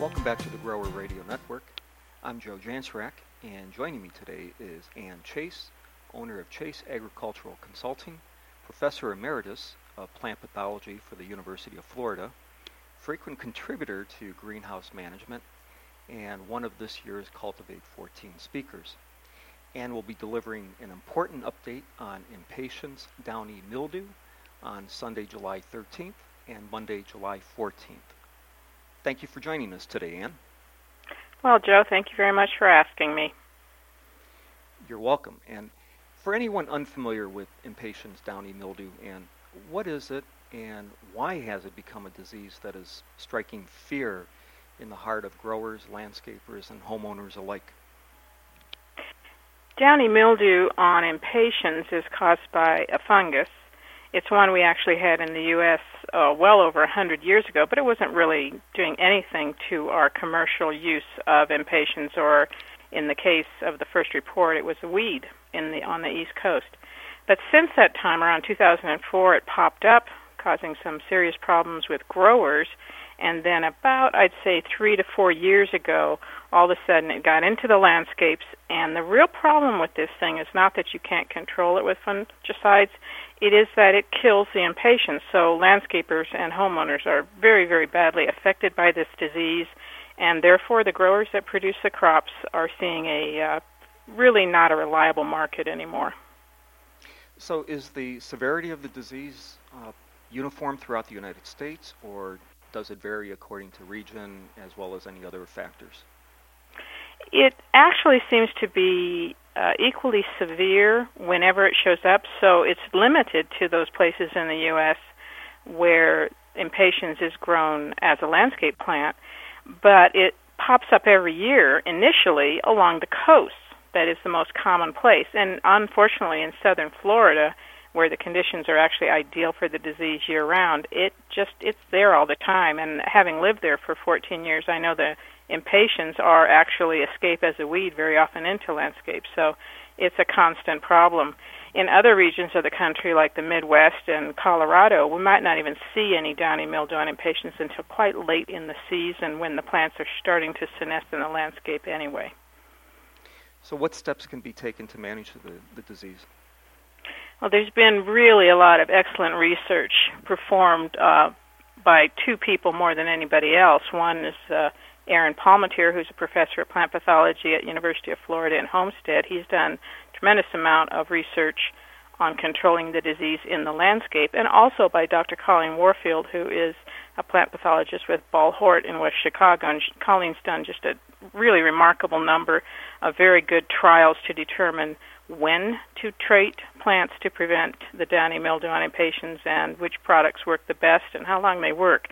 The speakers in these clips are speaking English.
Welcome back to the Grower Radio Network. I'm Joe Jansrak, and joining me today is Ann Chase, owner of Chase Agricultural Consulting, professor emeritus of plant pathology for the University of Florida, frequent contributor to greenhouse management, and one of this year's Cultivate 14 speakers. Ann will be delivering an important update on impatiens downy mildew on Sunday, July 13th and Monday, July 14th. Thank you for joining us today, Ann. Well, Joe, thank you very much for asking me. You're welcome. And for anyone unfamiliar with impatiens downy mildew, Ann, what is it and why has it become a disease that is striking fear in the heart of growers, landscapers, and homeowners alike? Downy mildew on impatiens is caused by a fungus it's one we actually had in the U.S. Uh, well over hundred years ago, but it wasn't really doing anything to our commercial use of impatiens, or in the case of the first report, it was a weed in the on the East Coast. But since that time, around 2004, it popped up, causing some serious problems with growers. And then about, I'd say, three to four years ago, all of a sudden it got into the landscapes. And the real problem with this thing is not that you can't control it with fungicides, it is that it kills the impatiens. So landscapers and homeowners are very, very badly affected by this disease, and therefore the growers that produce the crops are seeing a uh, really not a reliable market anymore. So, is the severity of the disease uh, uniform throughout the United States, or does it vary according to region as well as any other factors? It actually seems to be uh, equally severe whenever it shows up, so it's limited to those places in the U.S. where impatiens is grown as a landscape plant, but it pops up every year initially along the coast. That is the most common place. And unfortunately, in southern Florida, where the conditions are actually ideal for the disease year round, it just it's there all the time. And having lived there for 14 years, I know the impatiens are actually escape as a weed very often into landscapes. So it's a constant problem. In other regions of the country, like the Midwest and Colorado, we might not even see any downy mildew on impatiens until quite late in the season when the plants are starting to senesce in the landscape anyway. So, what steps can be taken to manage the, the disease? Well, there's been really a lot of excellent research performed uh, by two people more than anybody else. One is uh, Aaron Palmateer, who's a professor of plant pathology at University of Florida in Homestead. He's done a tremendous amount of research on controlling the disease in the landscape, and also by Dr. Colleen Warfield, who is a plant pathologist with Ball Hort in West Chicago. And Colleen's done just a really remarkable number of very good trials to determine when to trait plants to prevent the downy mildew on impatiens and which products work the best and how long they work.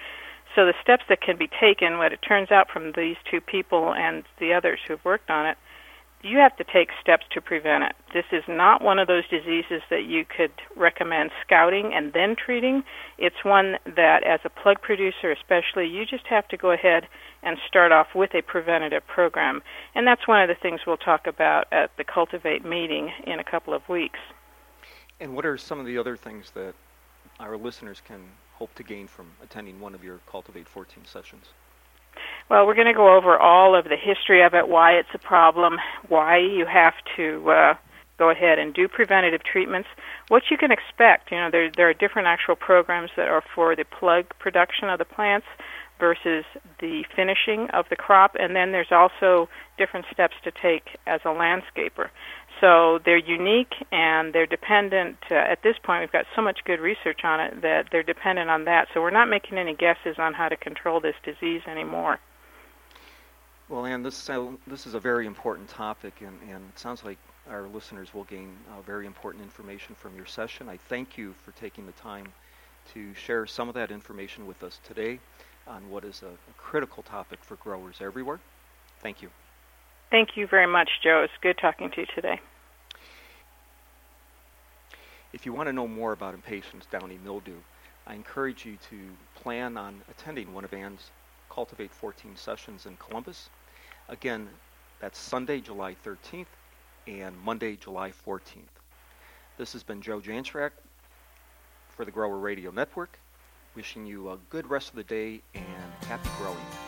So the steps that can be taken, what it turns out from these two people and the others who've worked on it, you have to take steps to prevent it. This is not one of those diseases that you could recommend scouting and then treating. It's one that, as a plug producer especially, you just have to go ahead and start off with a preventative program. And that's one of the things we'll talk about at the Cultivate meeting in a couple of weeks. And what are some of the other things that our listeners can hope to gain from attending one of your Cultivate 14 sessions? Well, we're going to go over all of the history of it, why it's a problem, why you have to uh, go ahead and do preventative treatments, what you can expect. You know, there there are different actual programs that are for the plug production of the plants versus the finishing of the crop, and then there's also different steps to take as a landscaper. So they're unique and they're dependent. Uh, at this point, we've got so much good research on it that they're dependent on that. So we're not making any guesses on how to control this disease anymore. Well, Ann, this uh, this is a very important topic, and, and it sounds like our listeners will gain uh, very important information from your session. I thank you for taking the time to share some of that information with us today on what is a, a critical topic for growers everywhere. Thank you. Thank you very much, Joe. It's good talking to you today. If you want to know more about impatiens downy mildew, I encourage you to plan on attending one of Ann's Cultivate 14 sessions in Columbus. Again, that's Sunday, July 13th and Monday, July 14th. This has been Joe Jansrak for the Grower Radio Network, wishing you a good rest of the day and happy growing.